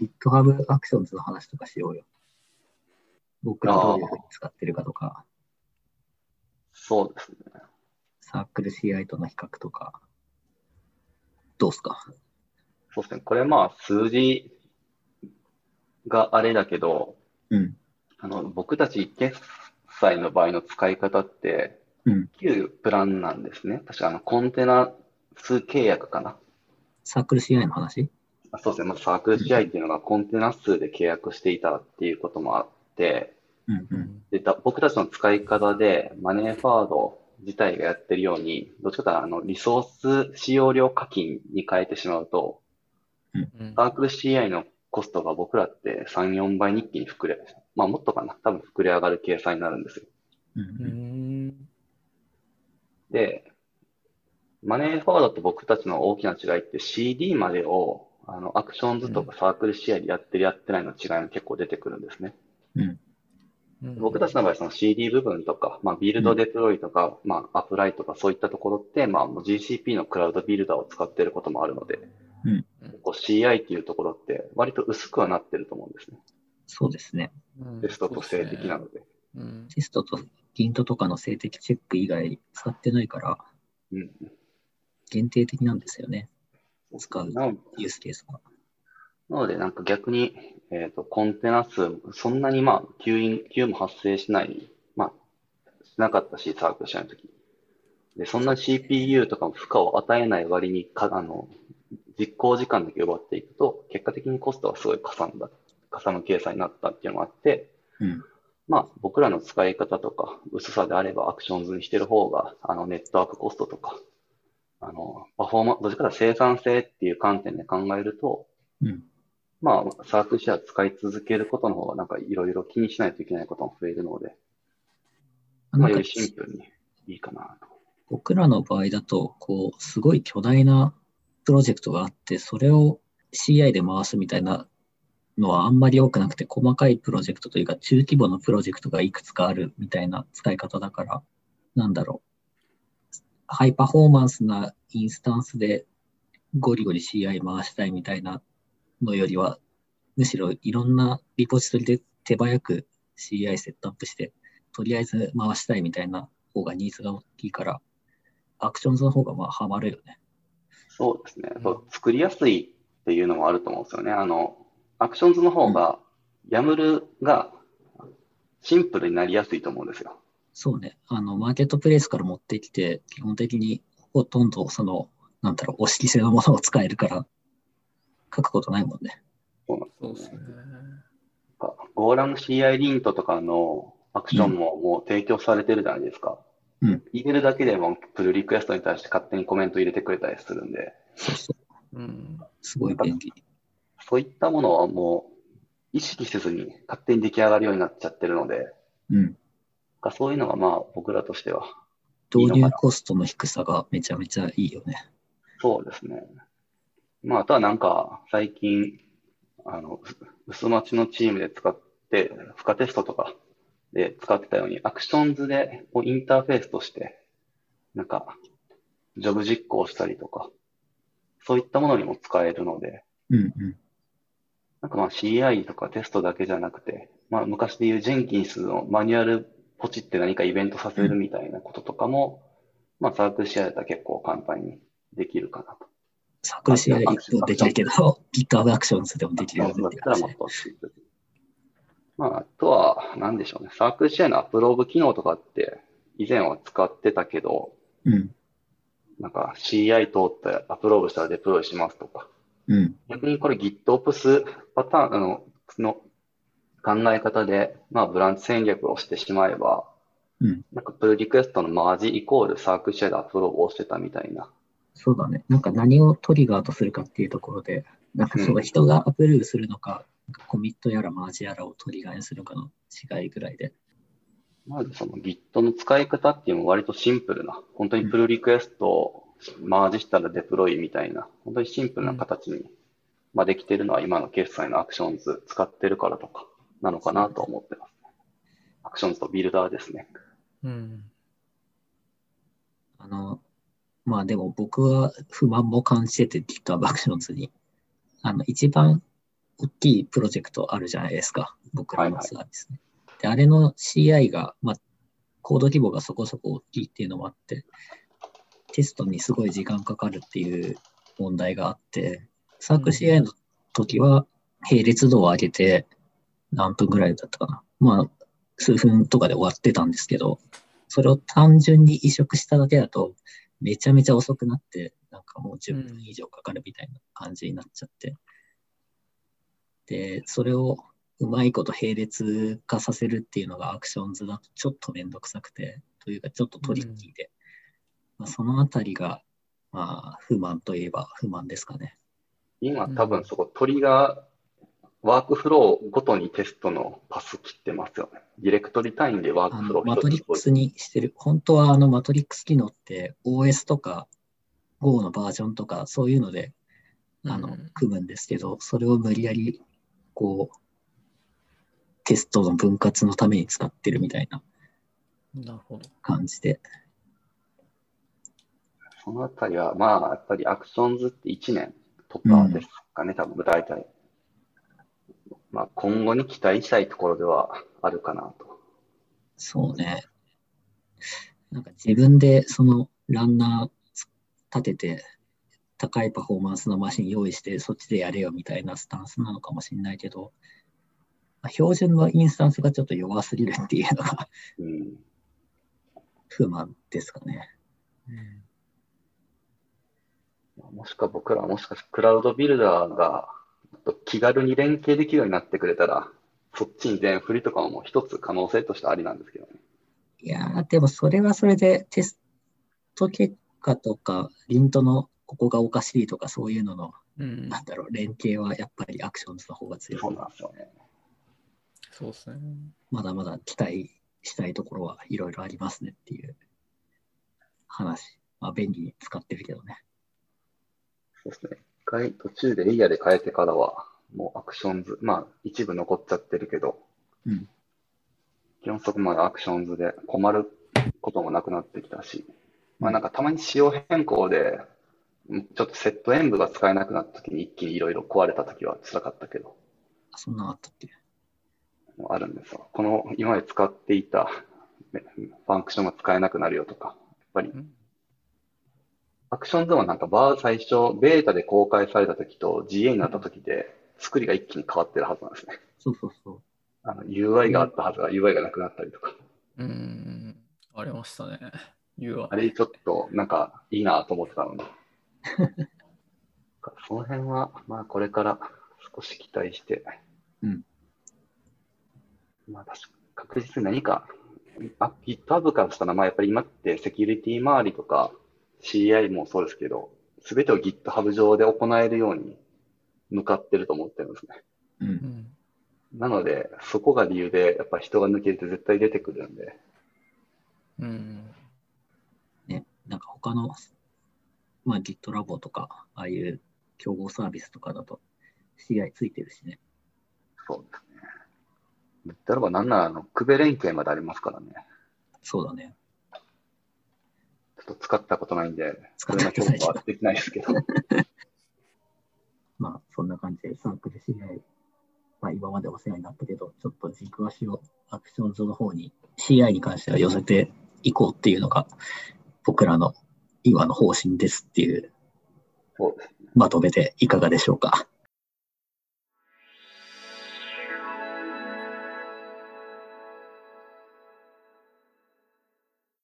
GitHub Actions の話とかしようよ。僕らどういうふうに使ってるかとか、そうですね。サークル CI との比較とか、どうすか？そうですね。これまあ数字があれだけど、うん。あの、僕たち決済の場合の使い方って、うん。旧プランなんですね。確かあの、コンテナ数契約かな。サークル CI の話？あそうですね。まずサークル CI っていうのがコンテナ数で契約していたっていうこともあって、うんうん。でだ僕たちの使い方でマネーファード自体がやってるように、どっちかというとあのリソース使用量課金に変えてしまうと、うんサークル CI のコストが僕らって3、4倍に一気に膨れ、まあもっとかな。多分膨れ上がる計算になるんですよ。うんううんん。で、マネーフォワードと僕たちの大きな違いって CD までをあのアクションズとかサークル CI でやってるやってないの違いも結構出てくるんですね。うん僕たちの場合、その CD 部分とか、まあ、ビルドデプロイとか、まあ、アプライとかそういったところって、まあ、もう GCP のクラウドビルダーを使っていることもあるので、うんこう CI っていうところって割と薄くはなってると思うんですね。そうですね。テストと静的なので。うん。テストと Gint とかの静的チェック以外使ってないからうん。限定的なんですよね。使うユースケースが。なので、なんか逆に、えっ、と、コンテナ数、そんなにまあ、急に、急も発生しない、まあ、しなかったし、サークルしないとき。で、そんな CPU とかも負荷を与えない割にか、あの、実行時間だけ奪っていくと、結果的にコストがすごいかさんだ、かさむ計算になったっていうのもあって、うん。まあ、僕らの使い方とか、薄さであればアクションズにしてる方が、あの、ネットワークコストとか、あの、パフォーマンス、どっちかというと生産性っていう観点で考えると、うん。まあ、サークルシェア使い続けることの方が、なんかいろいろ気にしないといけないことも増えるので、まあ、よりシンプルにいいかなと。僕らの場合だと、こう、すごい巨大なプロジェクトがあって、それを CI で回すみたいなのはあんまり多くなくて、細かいプロジェクトというか、中規模のプロジェクトがいくつかあるみたいな使い方だから、なんだろう。ハイパフォーマンスなインスタンスでゴリゴリ CI 回したいみたいなのよりは、むしろいろんなリポジトリで手早く CI セットアップして、とりあえず回したいみたいな方がニーズが大きいから、 Actions の方がまあハマるよね。そうですね。うんそう作りやすいっていうのもあると思うんですよね。あの、 Actions の方が、 YAML がシンプルになりやすいと思うんですよ。そうね。あの、マーケットプレイスから持ってきて、基本的にほとんどその、なんだろう、お仕着せのものを使えるから、書くことないもんね。そうなんそうですね。か。ゴーラン CI リントとかのアクションももう提供されてるじゃないですか。うん入れるだけでもプルリクエストに対して勝手にコメント入れてくれたりするんで、そうそう。うん。すごい便利。そういったものはもう意識せずに勝手に出来上がるようになっちゃってるので、うん。かそういうのがまあ僕らとしては、導入コストの低さがめちゃめちゃいいよね。そうですね。まあ、あとはなんか最近、あの、う薄町のチームで使って、負荷テストとかで使ってたように、アクションズでこうインターフェースとして、なんか、ジョブ実行したりとか、そういったものにも使えるので、うんうん。なんかまあ CI とかテストだけじゃなくて、まあ昔で言うジェンキンスのマニュアルポチって何かイベントさせるみたいなこととかも、まあサークル CI だったら結構簡単にできるかなと。サークル CI もできるけど、GitHub Actions でもできるよねだったらもっとまあ、あとは、なんでしょうね。サークル CI のアップローブ機能とかって、以前は使ってたけど、うん。なんか CI 通ってアップローブしたらデプロイしますとか。うん。逆にこれ GitOps パターンあのの考え方で、まあ、ブランチ戦略をしてしまえば、うん。なんかプルリクエストのマージイコールサークル CI でアップローブをしてたみたいな。そうだね。なんか何をトリガーとするかっていうところで、なんかその人が approve するのか、コミットやらマージやらをトリガーにするかの違いぐらいで。なので、その Git の使い方っていうのも割とシンプルな、本当にプルリクエストをマージしたらデプロイみたいな、本当にシンプルな形に、まあ、できてるのは今の決済の Actions 使ってるからとか、なのかなと思ってます。アクションズとビルダーですね。うん。あの、まあでも僕は不満も感じてて GitHub Actions に。あの、一番大きいプロジェクトあるじゃないですか。僕らのサービスね。で、あれの CI が、まあ、コード規模がそこそこ大きいっていうのもあって、テストにすごい時間かかるっていう問題があって、サークル CI の時は並列度を上げて何分ぐらいだったかな。まあ、数分とかで終わってたんですけど、それを単純に移植しただけだと、めちゃめちゃ遅くなって、なんかもう10分以上かかるみたいな感じになっちゃって。で、それをうまいこと並列化させるっていうのがアクションズだとちょっとめんどくさくて、というかちょっとトリッキーで、まあ、そのあたりが、まあ、不満といえば不満ですかね。今多分そこ鳥がワークフローごとにテストのパス切ってますよね。ディレクトリ単位でワーあクフローのマトリックスに。にしてる。本当はあのマトリックス機能って OS とか Go のバージョンとかそういうのであのうん組むんですけど、それを無理やりこうテストの分割のために使ってるみたいななるほど。感じで。そのあたりは、まあ、やっぱりアクションズって1年とかですかね、多分大体。まあ、今後に期待したいところではあるかなと。そうね。なんか自分でそのランナー立てて高いパフォーマンスのマシン用意してそっちでやれよみたいなスタンスなのかもしれないけど、まあ標準のインスタンスがちょっと弱すぎるっていうのがうん。不満ですかね。うんもしくは僕らはもしかしてクラウドビルダーが気軽に連携できるようになってくれたら、そっちに全振りとかも一つ可能性としてありなんですけどね。いやー、でもそれはそれでテスト結果とか、リントのここがおかしいとかそういうのの、うんなんだろう、連携はやっぱりアクションズの方が強そうい。なんですよね。そうですね。まだまだ期待したいところはいろいろありますねっていう話。まあ、便利に使ってるけどね。そうですね。一回途中でエイヤで変えてからは、もう Actions、まあ一部残っちゃってるけど、うん。基本そこまで Actions で困ることもなくなってきたし、まあなんかたまに仕様変更で、んちょっと set-env が使えなくなった時に一気にいろいろ壊れた時は辛かったけど、あそんなのあったっけ？あるんですよ。この今まで使っていたねファンクションが使えなくなるよとか、やっぱりうんアクションズはなんかバー最初、ベータで公開された時と GA になった時で作りが一気に変わってるはずなんですね。そうそうそう。あの UI があったはずが UI がなくなったりとか。うん。ありましたね。UI。あれちょっとなんかいいなと思ってたのに。その辺は、まあこれから少し期待して。うん。まあ確か確実に何か、あ GitHub からしたら、まあやっぱり今ってセキュリティ周りとか CI もそうですけど、すべてを GitHub 上で行えるように向かってると思ってるんですね。う。うんん。なので、そこが理由で、やっぱ人が抜けると絶対出てくるんで、うん。ね、なんか他の、まあ GitLab とか、ああいう競合サービスとかだと CI ついてるしね。そうですね。言ったらばなんなら、あの、クベ連携までありますからね。そうだね。ちょっと使ったことないんで、使それのったことない評価はできないですけど。まあそんな感じでサークル CI、まあ今までお世話になったけど、ちょっと軸足をアクションズの方に CI に関しては寄せていこうっていうのが僕らの今の方針ですっていう。まとめていかがでしょうか。